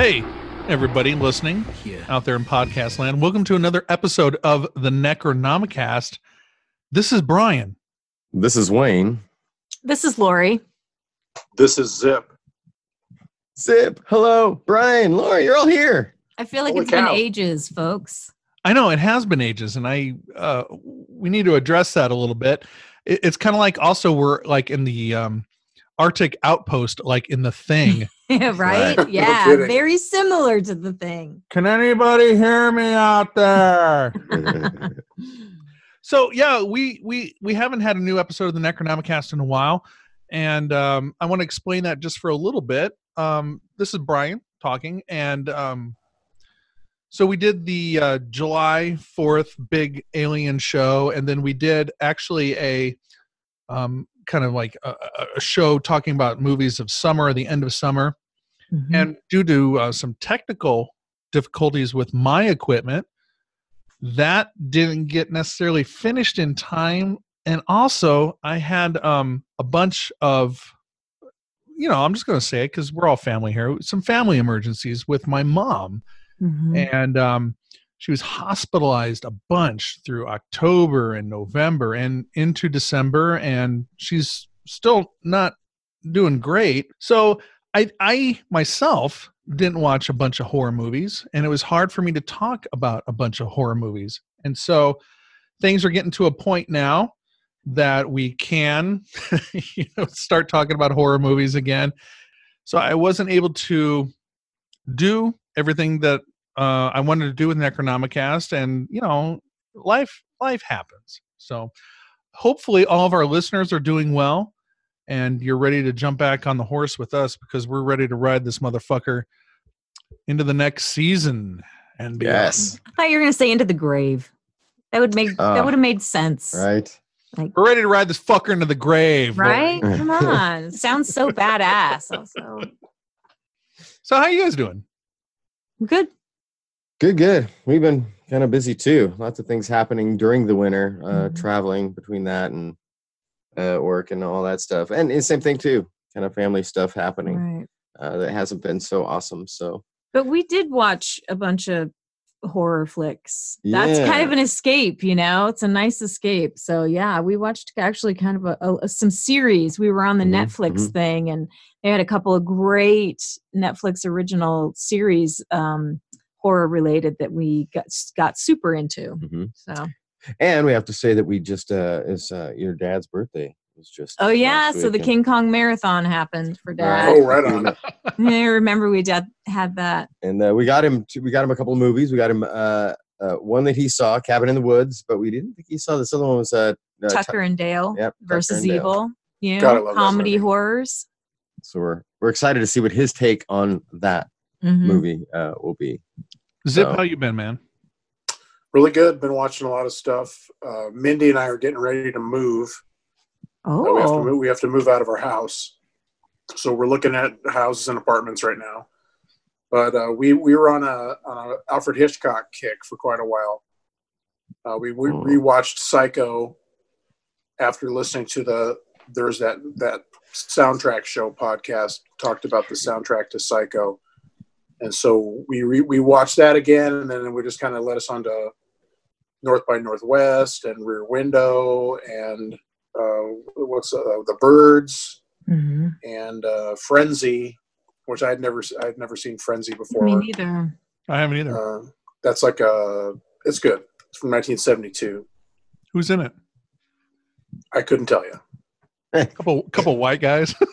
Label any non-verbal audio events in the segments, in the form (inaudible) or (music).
Hey, everybody listening out there in podcast land. Welcome to another episode of the Necronomicast. This is Brian. This is Wayne. This is Lori. This is Zip. Zip. Hello, Brian, Laura, you're all here. I feel like Holy it's cow. been ages, folks. I know it has been ages, and I uh, we need to address that a little bit. It, it's kind of like also we're like in the um, Arctic outpost, like in the thing. (laughs) (laughs) right? Right. Yeah, kidding. very similar to the thing. Can anybody hear me out there? (laughs) So yeah, we we we haven't had a new episode of the Necronomicast in a while, and um, I want to explain that just for a little bit. Um, this is Brian talking, and um, so we did the uh, July Fourth big alien show, and then we did actually a um, kind of like a, a- show talking about movies of summer, the end of summer, Mhm. and due to uh, some technical difficulties with my equipment that didn't get necessarily finished in time and also i had um a bunch of you know i'm just going to say it because we're all family here some family emergencies with my mom Mhm. and um she was hospitalized a bunch through october and november and into december and she's still not doing great. So i i myself didn't watch a bunch of horror movies and it was hard for me to talk about a bunch of horror movies. And so things are getting to a point now that we can (laughs) you know start talking about horror movies again. So i wasn't able to do everything that uh, I wanted to do with Necronomicast, and you know, life life happens. So hopefully, all of our listeners are doing well, and you're ready to jump back on the horse with us because we're ready to ride this motherfucker into the next season and beyond. yes. I thought you were going to say into the grave. That would make that Oh. would have made sense, Right. We're ready to ride this fucker into the grave, Lori. Right? (laughs) Come on, sounds so badass. Also, So how are you guys doing? good. Good, good. We've been kind of busy too. Lots of things happening during the winter, uh, Mhm. traveling between that and uh, work and all that stuff. And the same thing too, kind of family stuff happening Right. uh, that hasn't been so awesome. So, But we did watch a bunch of horror flicks. That's kind of an escape, you know. It's a nice escape. So yeah, we watched actually kind of a, a some series. We were on the Mhm, Netflix mhm. thing, and they had a couple of great Netflix original series, um, horror related that we got got super into. mhm. So and we have to say that we just, uh, is uh, your dad's birthday. It was just, oh yeah, so the King Kong marathon happened for dad. Oh, right on. (laughs) I remember we did had that. and uh, we got him to, we got him a couple of movies we got him uh, uh, one that he saw cabin in the woods but we didn't think he saw this other one was uh, uh Tucker and Dale yep, versus and Dale. Evil. You know, love comedy horrors. so we're we're excited to see what his take on that Mhm. movie uh, will be Zip, So- how you been, man? Really good. Been watching a lot of stuff. Uh, Mindy and I are getting ready to move. Uh, we, have to Oh, move. we have to move out of our house. So we're looking at houses and apartments right now. But uh, we we were on a, on a Alfred Hitchcock kick for quite a while. Uh, we we Hmm. rewatched Psycho after listening to the there's that that soundtrack show podcast talked about the soundtrack to Psycho, and so we re, we watched that again, and then we just kind of led us on to North by Northwest and Rear Window and uh, what's uh, the Birds Mhm. and uh, Frenzy, which I'd never I'd never seen Frenzy before. me neither. I haven't either. Uh, that's like a it's good. It's from 1972. Who's in it? I couldn't tell you. A couple couple white guys. (laughs)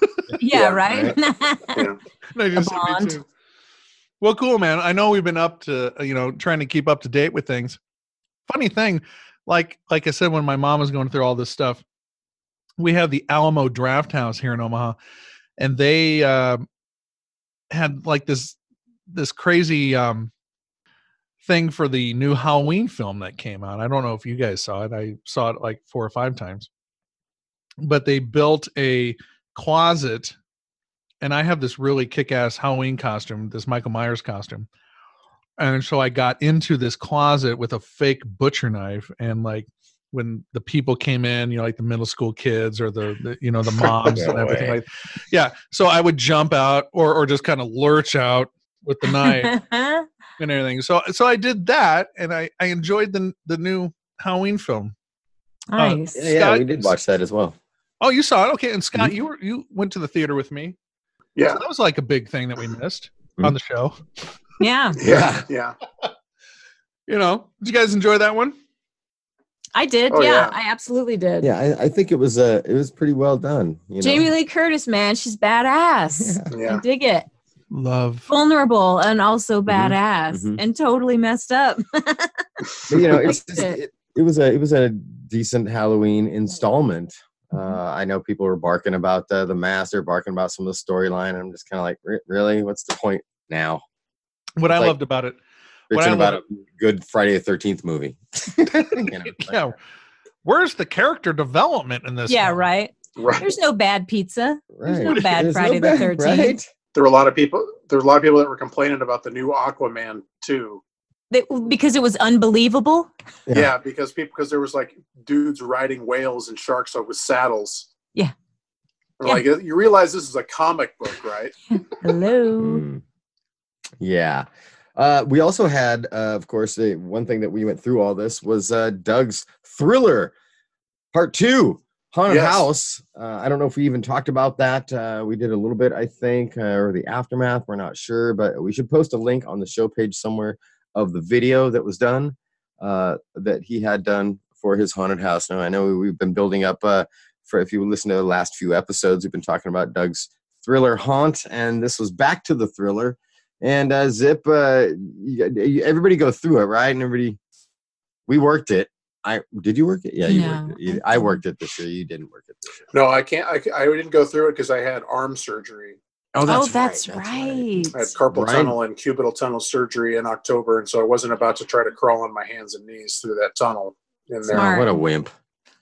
Yeah, Yeah, right. (laughs) Yeah. 1972. Well, cool, man. I know we've been up to uh, you know trying to keep up to date with things. Funny thing, like like I said, when my mom was going through all this stuff, we have the Alamo Drafthouse here in Omaha, and they uh, had like this this crazy um thing for the new Halloween film that came out. I don't know if you guys saw it. I saw it like four or five times. But they built a closet and I have this really kick-ass Halloween costume, this Michael Myers costume. And so I got into this closet with a fake butcher knife and like when the people came in, you know, like the middle school kids or the, the you know, the moms (laughs) No and everything way. like yeah. So I would jump out or or just kind of lurch out with the knife (laughs) and everything. So so I did that and I I enjoyed the the new Halloween film. Uh, nice. Yeah, yeah, Scott- we did watch that as well. Oh, you saw it? Okay. And mm-hmm. Scott, you were you went to the theater with me. Yeah. So that was like a big thing that we missed Mhm. on the show. yeah, Yeah. Yeah. (laughs) You know, did you guys enjoy that one? I did. Oh, yeah, yeah. I absolutely did. Yeah, I, I think it was uh it was pretty well done. You know? Jamie Lee Curtis, man, she's badass. I Yeah. dig it. Love. Vulnerable and also Mhm, badass mhm. and totally messed up. (laughs) But, you know, it's just, it. it, it was a it was a decent Halloween installment. Uh, I know people were barking about uh, the mask, they're barking about some of the storyline. I'm just kind of like, really? What's the point now? What I Like- loved about it. What I Bitching about love- a good Friday the Thirteenth movie. (laughs) You know, like- (laughs) yeah. Where's the character development in this? yeah, film? right. Right. There's no bad pizza. There's no bad There's Friday the bad- 13th. Right? There were a lot of people. There were a lot of people that were complaining about the new Aquaman too. They- because it was unbelievable. Yeah. Yeah, because people because there was like dudes riding whales and sharks with saddles. Yeah. Yeah. Like you realize this is a comic book, right? (laughs) Hello. Mm. Yeah. Uh, we also had, uh, of course, uh, one thing that we went through all this was uh, Doug's Thriller Part Two, Haunted Yes. House. Uh, I don't know if we even talked about that. Uh, we did a little bit, I think, uh, or the aftermath. We're not sure, but we should post a link on the show page somewhere of the video that was done uh, that he had done for his haunted house. Now, I know we've been building up. Uh, for if you listen to the last few episodes, we've been talking about Doug's Thriller Haunt, and this was back to the Thriller. And uh, Zip, uh, you, you- everybody go through it, right? And everybody, we worked it. I did you work it? Yeah, you No, worked it. You- I I worked it this year. You didn't work it this year. No, I can't. I, I didn't go through it because I had arm surgery. Oh, that's that's right. I had carpal Brian- tunnel and cubital tunnel surgery in October, and so I wasn't about to try to crawl on my hands and knees through that tunnel in there. Smart. What a wimp!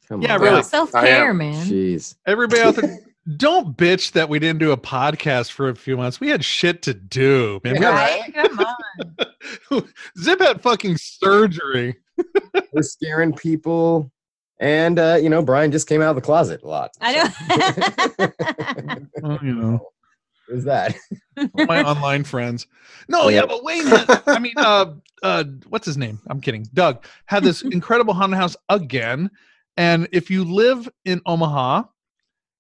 Come Yeah, on. really. self care, man. Jeez. Everybody out there, don't bitch that we didn't do a podcast for a few months. We had shit to do, man. Right? (laughs) Come on. Zip had fucking surgery. (laughs) We're scaring people, and uh, you know, Brian just came out of the closet a lot. I know. Well, you know, Is that? my (laughs) online friends. No, Oh, yeah, yeah. but Wayne. Had, I mean, uh, uh, what's his name? I'm kidding. Doug had this (laughs) incredible haunted house again, and if you live in Omaha,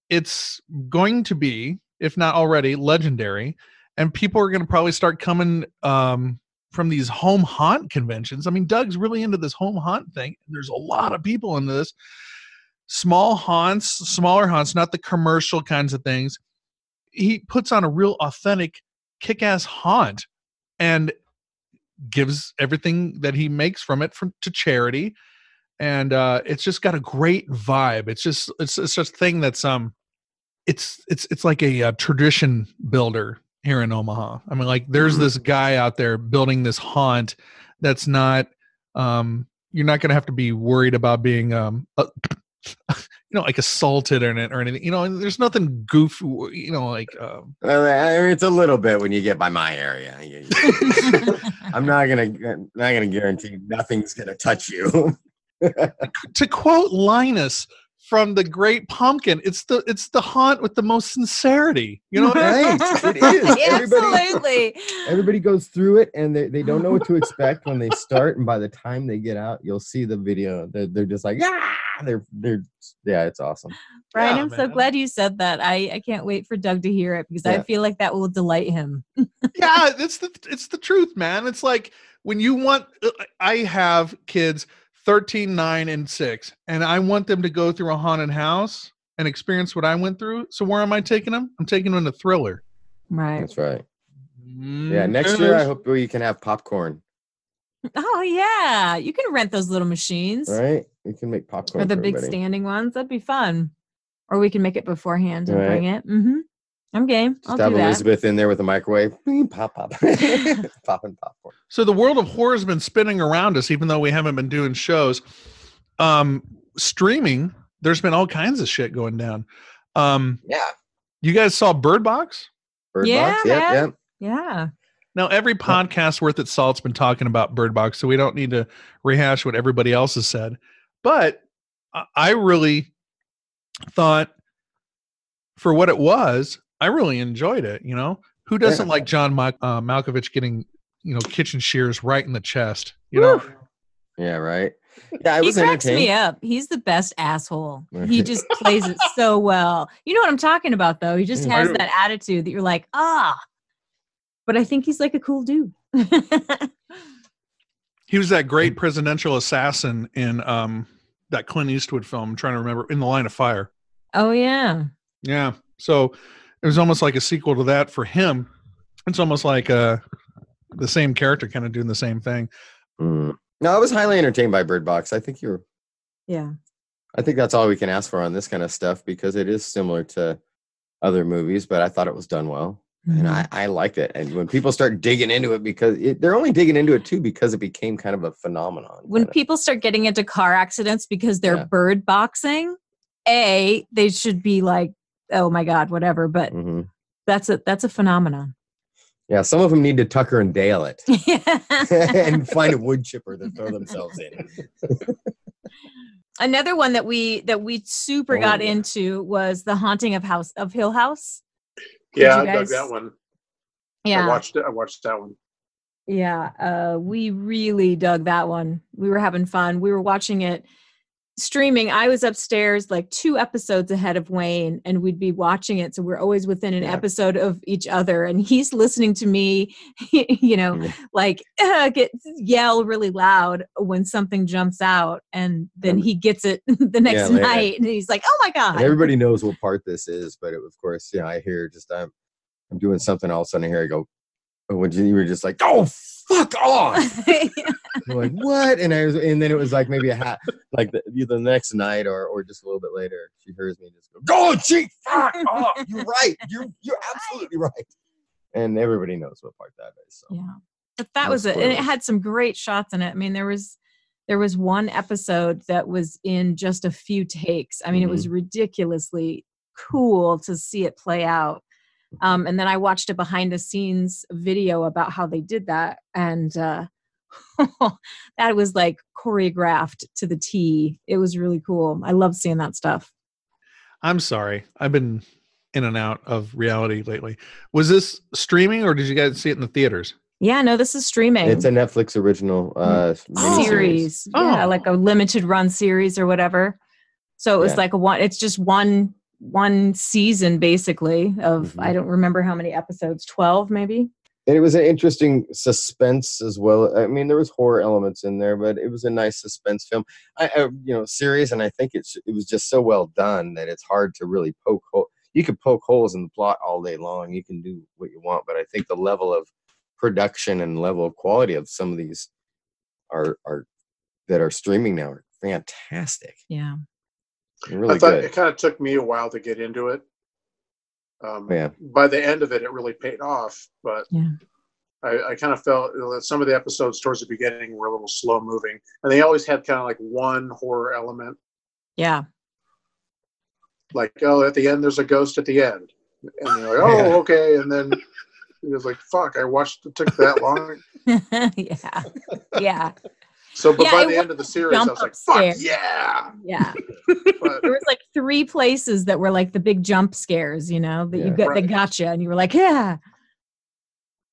it's going to be, if not already, legendary, and people are going to probably start coming um, from these home haunt conventions. I mean, Doug's really into this home haunt thing. There's a lot of people into this. Small haunts, smaller haunts, not the commercial kinds of things. He puts on a real authentic kick-ass haunt and gives everything that he makes from it from to charity. And uh it's just got a great vibe. It's just it's it's just a thing that's um it's it's it's like a, uh tradition builder here in omaha. I mean like there's this guy out there building this haunt that's not um you're not going to have to be worried about being um uh, know like assaulted or, anything- or anything you know and there's nothing goofy you know like um Well, it's a little bit when you get by my area. (laughs) I'm not gonna not gonna guarantee nothing's gonna touch you. (laughs) to quote Linus from the Great Pumpkin, it's the it's the haunt with the most sincerity. You know, what I mean? Right, (laughs) it (laughs) is. Everybody- Absolutely. (laughs) Everybody goes through it and they, they don't know what to expect when they start, and by the time they get out, you'll see the video. They're, they're just like, yeah, they're they're yeah, it's awesome. Brian, Yeah, I'm so glad you said that. I, I can't wait for Doug to hear it because I feel like that will delight him. yeah, it's the it's the truth, man. It's like when you want. uh, I have kids 13, 9, and six, and I want them to go through a haunted house and experience what I went through. So where am I taking them? I'm taking them to Thriller. Right. That's right. Mm, Yeah, next year I hope we can have popcorn. Oh yeah, you can rent those little machines Right? We can make popcorn. or the for big everybody. standing ones. That'd be fun. Or we can make it beforehand and Right. bring it. Mm-hmm. I'm game. Just I'll have do that. Elizabeth in there with a microwave. Bing, Pop, pop. (laughs) Popping popcorn. So the world of horror has been spinning around us, even though we haven't been doing shows. Um, streaming, there's been all kinds of shit going down. Um, Yeah. you guys saw Bird Box? Bird Yeah, box. Yep, man. yep. Yeah. Now, every podcast worth its salt's been talking about Bird Box, so we don't need to rehash what everybody else has said. But I- I really thought, for what it was, I really enjoyed it. You know, who doesn't Yeah. like John Ma- uh, Malkovich getting, you know, kitchen shears right in the chest? You know, Yeah, right. Yeah, I he was cracks me up. He's the best asshole. He (laughs) just plays it so well. You know what I'm talking about, though. He just Mm. has that attitude that you're like, ah. But I think he's like a cool dude. (laughs) he was that great presidential assassin in um, that Clint Eastwood film. I'm trying to remember in the Line of Fire. oh yeah. Yeah. So it was almost like a sequel to that for him. It's almost like uh the same character kind of doing the same thing. Mm. No, I was highly entertained by Bird Box. I think you're Yeah. I think that's all we can ask for on this kind of stuff because it is similar to other movies, but I thought it was done well. Mm-hmm. And I, I liked it. And when people start digging into it, because it, they're only digging into it too because it became kind of a phenomenon. when kinda. people start getting into car accidents because they're Yeah. bird boxing, a they should be like, oh my god, whatever. But Mhm. that's a that's a phenomenon. Yeah, some of them need to Tucker and Dale it (laughs) and and find a wood chipper to throw themselves in. another one that we that we super Oh, got yeah. into was the haunting of house of Hill House. Yeah, you I dug that one. I Yeah, watched it. I watched that one. yeah. Uh, we really dug that one. We were having fun. We were watching it streaming. I was upstairs like two episodes ahead of Wayne, and we'd be watching it. So we're always within an Yeah. episode of each other. And he's listening to me, (laughs) you know, Yeah. like uh, (laughs) get yell really loud when something jumps out, and then he gets it (laughs) the next later. night, and he's like, "Oh my god!" And everybody knows what part this is, but it, of course, yeah, I hear just I'm I'm doing something all of a sudden I hear I go, when you were just like, oh fuck off. (laughs) Like, what? And I was, and then it was like maybe a hat, like the, the next night or or just a little bit later, she hears me just go, go, gee, fuck off. You're right. You're you're (laughs) absolutely right. And everybody knows what part that is. So. Yeah. But that No was it. And it had some great shots in it. I mean, there was there was one episode that was in just a few takes. I mean, it Mm-hmm. was ridiculously cool to see it play out. Um, and then I watched a behind the scenes video about how they did that. And uh, (laughs) that was like choreographed to the T. It was really cool. I love seeing that stuff. I'm sorry. I've been in and out of reality lately. Was this streaming or did you guys see it in the theaters? Yeah, no, this is streaming. It's a Netflix original uh Oh. miniseries. series. Yeah, Oh. like a limited run series or whatever. So it was Yeah. like a one it's just one one season basically of Mhm. I don't remember how many episodes, 12 maybe. and it was an interesting suspense as well. I mean, there was horror elements in there, but it was a nice suspense film. I, I you know, series, and I think it's it was just so well done that it's hard to really poke hole. You could poke holes in the plot all day long. You can do what you want, but I think the level of production and level of quality of some of these are are that are streaming now are fantastic. Yeah. And Really I thought good. it kind of took me a while to get into it. Um, Yeah. By the end of it, it really paid off. But Yeah. I, I kind of felt that some of the episodes towards the beginning were a little slow moving, and they always had kind of like one horror element, Yeah. like oh, at the end there's a ghost at the end, and you're like, oh, Yeah. okay, and then it was like, fuck, I watched it took that long. (laughs) yeah. Yeah. So, but Yeah, by the end of the series, I jump was like, fuck yeah. Yeah. But (laughs) (laughs) There was like three places that were like the big jump scares, you know, that you Yeah. got that Right. gotcha and you were like, yeah.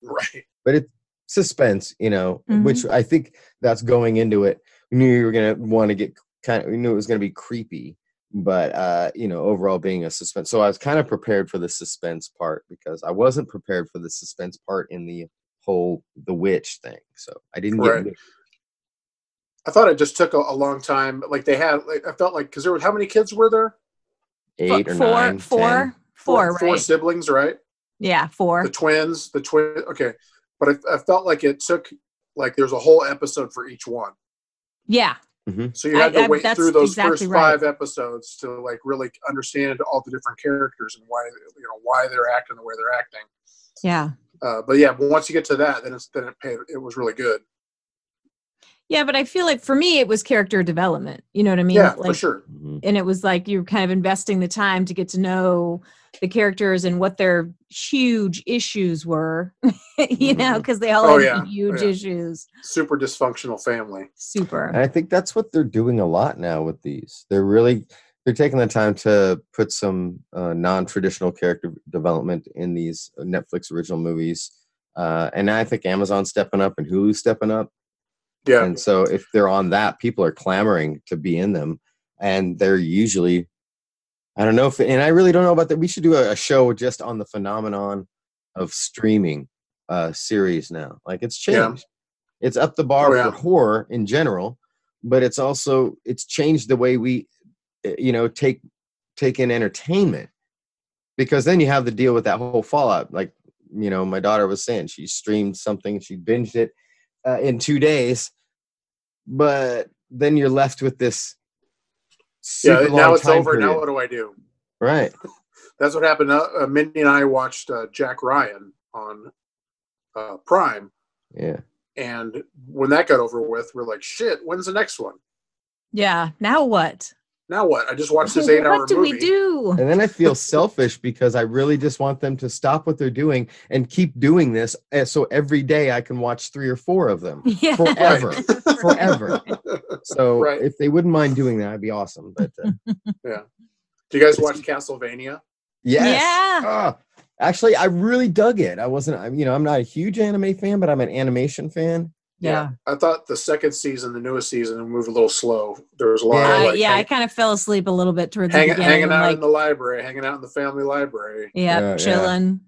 right, but it's suspense, you know, Mhm. which I think that's going into it. We knew you were gonna want to get kind of, we knew it was gonna be creepy, but uh, you know, overall being a suspense. So I was kind of prepared for the suspense part because I wasn't prepared for the suspense part in the whole the witch thing. So I didn't Right. get I thought it just took a, a long time. Like they had, like, I felt like because there were how many kids were there? eight or four, nine, four, 10. four, four right? siblings, right? Yeah, four. The twins, the twin. Okay, but I, I felt like it took like there's a whole episode for each one. Yeah. Mhm. So you had I- to I- wait through those exactly first right. five episodes to like really understand all the different characters and why you know why they're acting the way they're acting. Yeah. Uh, but yeah, but once you get to that, then it's then it paid. It was really good. Yeah, but I feel like for me it was character development. You know what I mean? yeah, like, for sure. Mhm. and it was like you're kind of investing the time to get to know the characters and what their huge issues were (laughs) you know because they all Oh, had yeah. Oh, huge yeah. issues Super dysfunctional family. super And I think that's what they're doing a lot now with these. They're really they're taking the time to put some uh, non-traditional character development in these Netflix original movies. Uh, and I think Amazon's stepping up and Hulu's stepping up. Yeah, And so if they're on that, people are clamoring to be in them. And they're usually, I don't know if, and I really don't know about that. We should do a, a show just on the phenomenon of streaming uh, series now. Like it's Yeah. changed. It's up the bar Oh, yeah. for horror in general, but it's also, it's changed the way we, uh, you know, take, take in entertainment because then you have the deal with that whole fallout. Like, you know, my daughter was saying she streamed something, she binged it uh, in two days, but then you're left with this. yeah. Now long it's time over. Now what do I do? Right. (laughs) That's what happened. Uh, uh, Mindy and I watched uh, Jack Ryan on uh, Prime, Yeah. and when that got over with, we're like, "Shit, when's the next one?" yeah now what Now what? I just watched this eight-hour movie. what do movie. we do And then I feel selfish because I really just want them to stop what they're doing and keep doing this. uh, So every day I can watch three or four of them (laughs) yeah forever. forever. (laughs) So Right. if they wouldn't mind doing that, I'd be awesome. But uh, (laughs) Do you guys watch Castlevania? yes. Yeah. Ah, actually, I really dug it. I wasn't, you know, I'm not a huge anime fan, but I'm an animation fan. Yeah I thought the second season, the newest season, moved a little slow. There was a lot Yeah. of I, like, yeah i kind of fell asleep a little bit towards hang- the beginning hanging out like in the library, hanging out in the family library. yeah, Yeah, yeah. chilling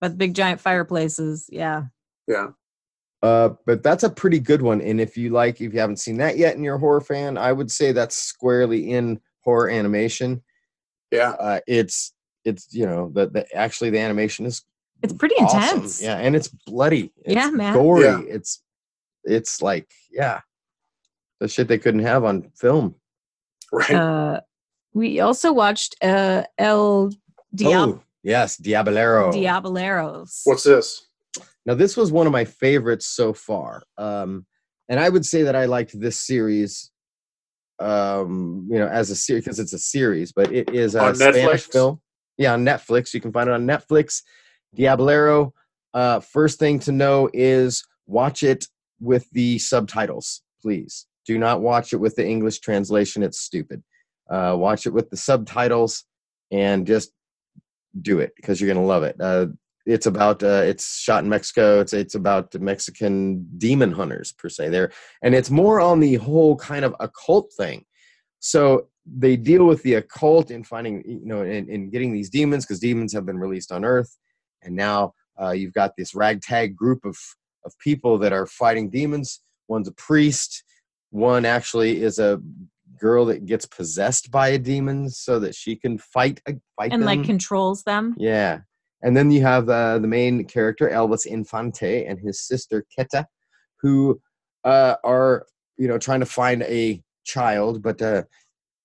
by the big giant fireplaces yeah Yeah, Uh, but that's a pretty good one. And if you like, if you haven't seen that yet and you're a horror fan, I would say that's squarely in horror animation. yeah, Uh, it's it's you know the, the actually the animation is it's pretty awesome. intense Yeah, and it's bloody. It's Yeah, man. Gory. Yeah. It's it's like yeah, the shit they couldn't have on film. right. uh we also watched uh el Diab- Oh yes, Diablero. diableros What's this? Now, this was one of my favorites so far. Um, and I would say that I liked this series, um, you know, as a series because it's a series, but it is a On Spanish Netflix? film. Yeah, on Netflix. You can find it on Netflix. Diablero. Uh, first thing to know is watch it with the subtitles, please. Do not watch it with the English translation. It's stupid. Uh, watch it with the subtitles and just do it because you're going to love it. Uh, it's about uh, it's shot in Mexico. It's it's about Mexican demon hunters per se there, and it's more on the whole kind of occult thing. So they deal with the occult in finding you know in, and getting these demons because demons have been released on Earth, and now uh, you've got this ragtag group of of people that are fighting demons. One's a priest. One actually is a girl that gets possessed by a demon so that she can fight uh, fight and like controls them Yeah. And then you have uh, the main character, Elvis Infante, and his sister, Keta, who uh, are, you know, trying to find a child. But uh,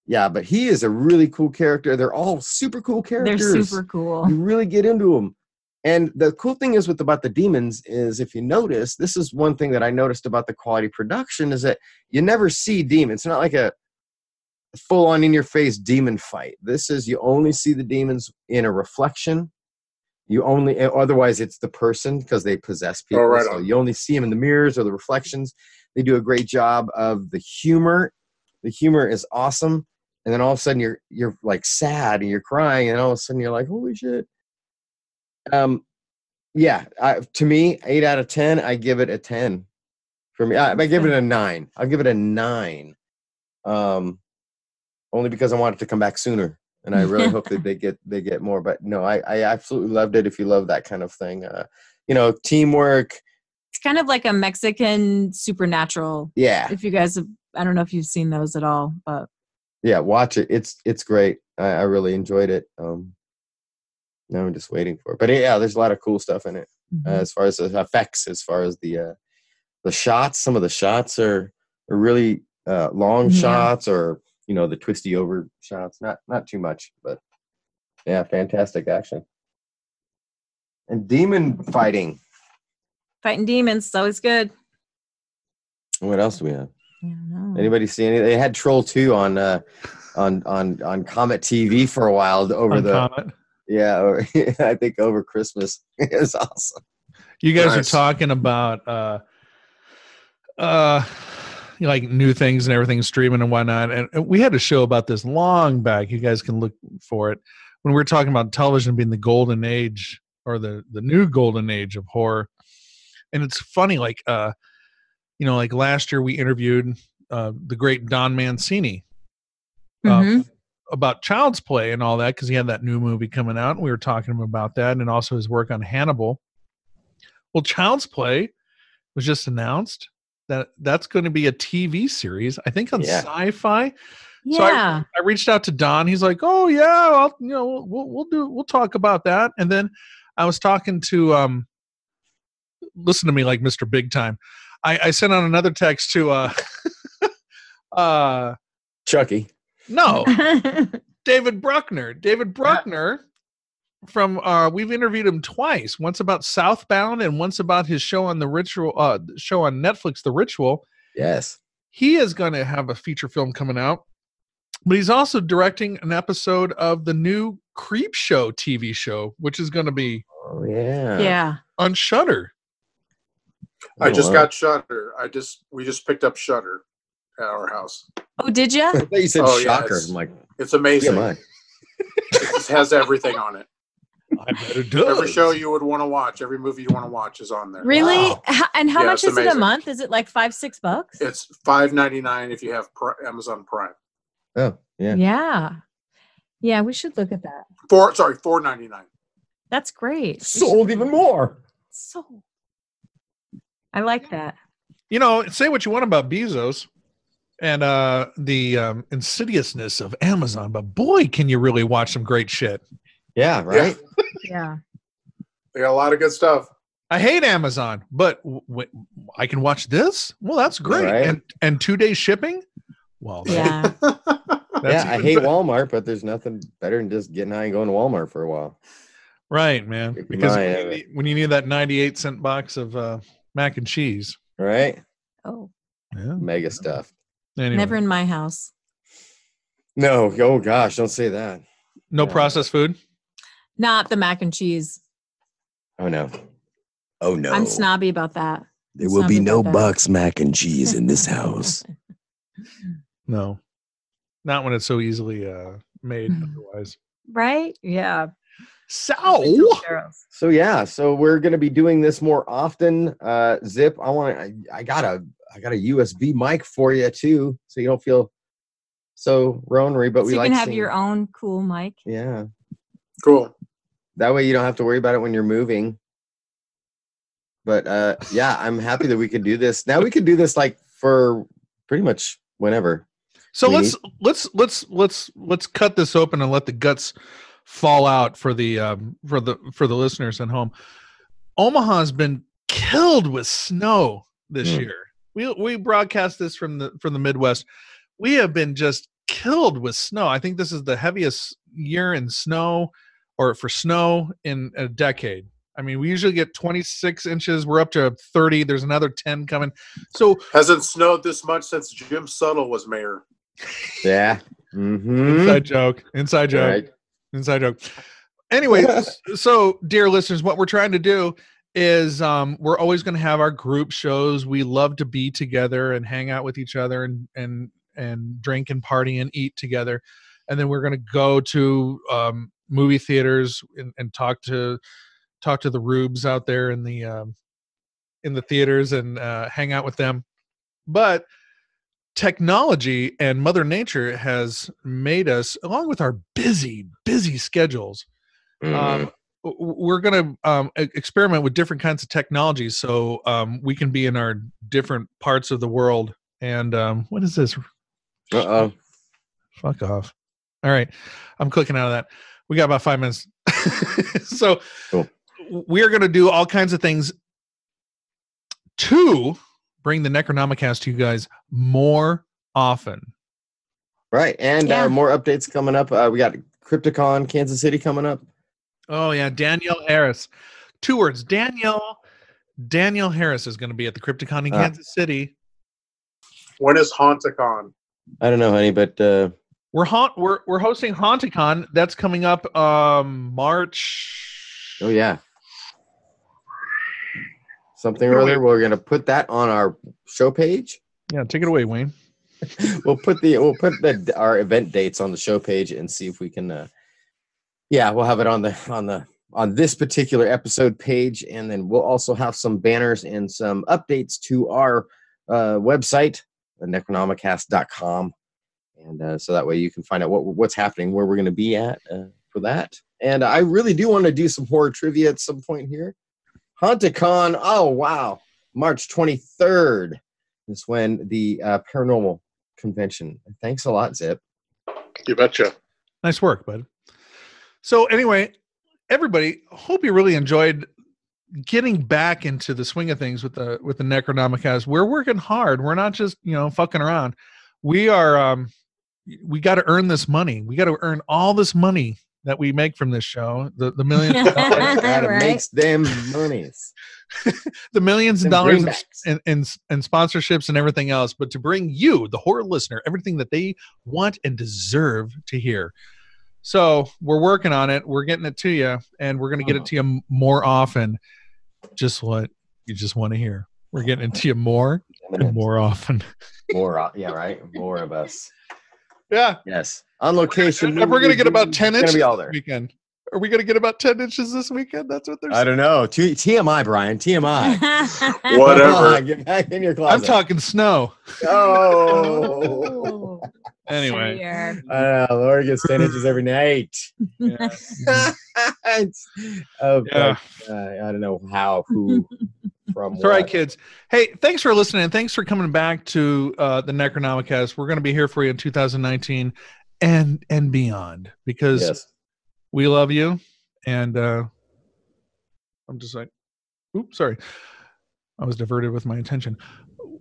yeah, but he is a really cool character. They're all super cool characters. they're super cool You really get into them. And the cool thing is with about the demons is if you notice, this is one thing that I noticed about the quality production is that you never see demons. It's not like a full on in your face demon fight. This is you only see the demons in a reflection. You only eh, otherwise it's the person because they possess oh, people. right so you only see them in the mirrors or the reflections. They do a great job of the humor. The humor is awesome. And then all of a sudden you're you're like sad and you're crying, and all of a sudden you're like, holy shit. Um yeah, I, to me, eight out of ten, I give it a ten. For me, I, I give it a nine. I'll give it a nine. Um, only because I wanted to come back sooner, and I really hope that they get they get more. But no, I I absolutely loved it. If you love that kind of thing, uh, you know, teamwork. it's kind of like a mexican supernatural Yeah, if you guys have i don't know if you've seen those at all but yeah, watch it. It's it's great. I, I really enjoyed it. Um, now I'm just waiting for it. But yeah, there's a lot of cool stuff in it. mhm. uh, as far as the effects, as far as the uh, the shots. Some of the shots are, are really uh, long Yeah. shots or you know the twisty over shots. Not not too much, but yeah, fantastic action. And demon fighting. Fighting demons, it's always good. What else do we have? Yeah. Anybody see any? They had Troll Two on uh, on on on Comet TV for a while over on the Comet. Yeah. Over, (laughs) I think over Christmas. (laughs) it was awesome. You guys Nice. are talking about uh uh like new things and everything streaming and whatnot. And and we had a show about this long back. You guys can look for it. When we were talking about television being the golden age or the the new golden age of horror. And it's funny, like uh you know, like last year we interviewed uh the great Don Mancini uh, Mhm. About Child's Play and all that because he had that new movie coming out. And we were talking to him about that and also his work on Hannibal. Well, Child's Play was just announced that that's going to be a TV series, I think on Yeah. Syfy. So I- yeah. I reached out to Don. He's like, "Oh yeah, I'll, you know, we'll we'll do we'll talk about that." And then I was talking to um, listen to me like Mr. Big Time. I, I sent out another text to uh, (laughs) uh, Chucky. No, (laughs) David Bruckner. David Bruckner from uh we've interviewed him twice. Once about Southbound and once about his show on the ritual uh show on Netflix, The Ritual. Yes. He is going to have a feature film coming out. But he's also directing an episode of the new Creepshow TV show, which is going to be Oh yeah. yeah. on Shudder. I just got Shudder. I just we just picked up Shudder at our house. Oh, did you? I thought you said Oh, shocker. it's- I'm like, It's amazing. yeah. It just has everything on it. I bet it does. Every show you would want to watch, every movie you want to watch is on there. Really? Wow. H- And how Yeah, much it's is it a month? Is it like five, six bucks? It's five ninety nine if you have Pri- Amazon Prime. Oh yeah. yeah. Yeah, we should look at that. Four sorry, four ninety nine. That's great. We should- Sold even more. So I like that. you know, say what you want about Bezos and uh the um, insidiousness of Amazon, but boy, can you really watch some great shit. Yeah. Right. Yeah. They got a lot of good stuff. I hate Amazon, but w- w- I can watch this. Well, that's great. Right. And and two days shipping. Well, that- Yeah. (laughs) yeah. I hate better. Walmart, but there's nothing better than just getting high and going to Walmart for a while. Right, man. Keep Because when you, need, when you need that ninety-eight cent box of uh, mac and cheese. Right. Oh, Yeah. Mega stuff. Anyway, never in my house. No. Oh gosh, don't say that. no Yeah. processed food. Not the mac and cheese. Oh no. Oh no. I'm snobby about that. There will be no Bucks mac and cheese in this house. (laughs) No, not when it's so easily uh, made. Mhm. Otherwise, Right? Yeah. so So yeah, so we're gonna be doing this more often. Uh, Zip, I want I, I got a I got a USB mic for you too, so you don't feel so ronery. But so we you like can have seeing- your own cool mic. yeah. Cool. That way you don't have to worry about it when you're moving. But uh, yeah, I'm happy that we could do this. Now we could do this like for pretty much whenever. So We let's let's let's let's let's cut this open and let the guts fall out for the um, for the for the listeners at home. Omaha's been killed with snow this Hmm. year. We we broadcast this from the from the Midwest. We have been just killed with snow. I think this is the heaviest year in snow or for snow in a decade. I mean, we usually get 26 inches. We're up to 30. There's another 10 coming. So Hasn't snowed this much since Jim Suttle was mayor. Yeah. Mm-hmm. inside joke. Inside joke. Right. inside joke anyway (laughs) so dear listeners what we're trying to do is um, we're always going to have our group shows. We love to be together and hang out with each other and and and drink and party and eat together. And then we're going to go to um, movie theaters and, and talk to talk to the rubes out there in the um, in the theaters and uh, hang out with them. But technology and mother nature has made us along with our busy busy schedules Mhm. um, w- we're going to um, experiment with different kinds of technologies so um, we can be in our different parts of the world and um, what is this Uh-oh. fuck off all right i'm clicking out of that we got about five minutes (laughs) so Cool. we are going to do all kinds of things to bring the necronomicast to you guys more often. Right, and Yeah. uh, more updates coming up. Uh, we got Crypticon Kansas City coming up. Oh yeah, Danielle Harris. Two words. Danielle Danielle Harris is going to be at the Crypticon in Ah. Kansas City. When is Haunticon? I don't know, honey, but uh, We're haunt we're we're hosting Haunticon. That's coming up um March. oh yeah, something or other. We're gonna put that on our show page. Yeah, take it away, Wayne. (laughs) we'll put the we'll put the our event dates on the show page and see if we can uh yeah we'll have it on the on the on this particular episode page and then we'll also have some banners and some updates to our uh website necronomicast.com and uh, so that way you can find out what what's happening where we're going to be at uh, for that and i really do want to do some horror trivia at some point here haunticon oh wow march 23rd is when the uh, paranormal convention. Thanks a lot, Zip. You betcha. Nice work, bud. So anyway, everybody, hope you really enjoyed getting back into the swing of things with the with the Necronomicast. We're working hard. We're not just you know fucking around. We are. um We got to earn this money. We got to earn all this money that we make from this show. The the millions, of dollars, (laughs) Right. makes them monies. (laughs) the millions of dollars and, and and sponsorships and everything else. But to bring you, the horror listener, everything that they want and deserve to hear. So we're working on it. We're getting it to you, and we're going to get it uh-huh. to you more often. Just what you just want to hear. We're getting it to you more and more often. More, yeah, right. More of us. (laughs) Yeah, Yes, on location. and we're going to get about ten inches all there. weekend. Are we going to get about ten inches this weekend? That's what they're saying. I don't know. T- TMI, Brian. TMI. (laughs) Whatever. On, get back in your closet. I'm talking snow. Oh. (laughs) Anyway, Sure. Uh, Laura gets ten (laughs) inches every night. yeah. It's- oh, Yeah. but, uh, I don't know how, who, from. It's all right, what. kids. Hey, thanks for listening. and Thanks for coming back to uh, the Necronomicast. We're going to be here for you in 2019 and and beyond because Yes. We love you. And uh, I'm just like, oops, sorry. I was diverted with my intention.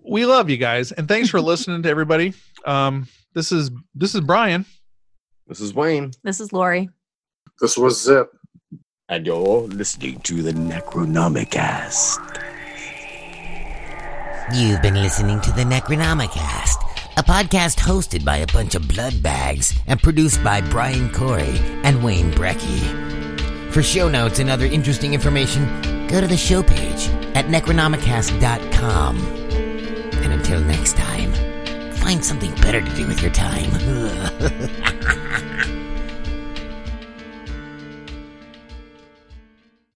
We love you guys, and thanks for (laughs) listening to everybody. Um, this is this is Brian. This is Wayne, This is Lori. This was Zip. and you're listening to the Necronomicast. You've been listening to the Necronomicast, a podcast hosted by a bunch of blood bags and produced by Brian Corey and Wayne Brecky. For show notes and other interesting information, go to the show page at necronomicast.com. And until next time, find something better to do with your time. (laughs)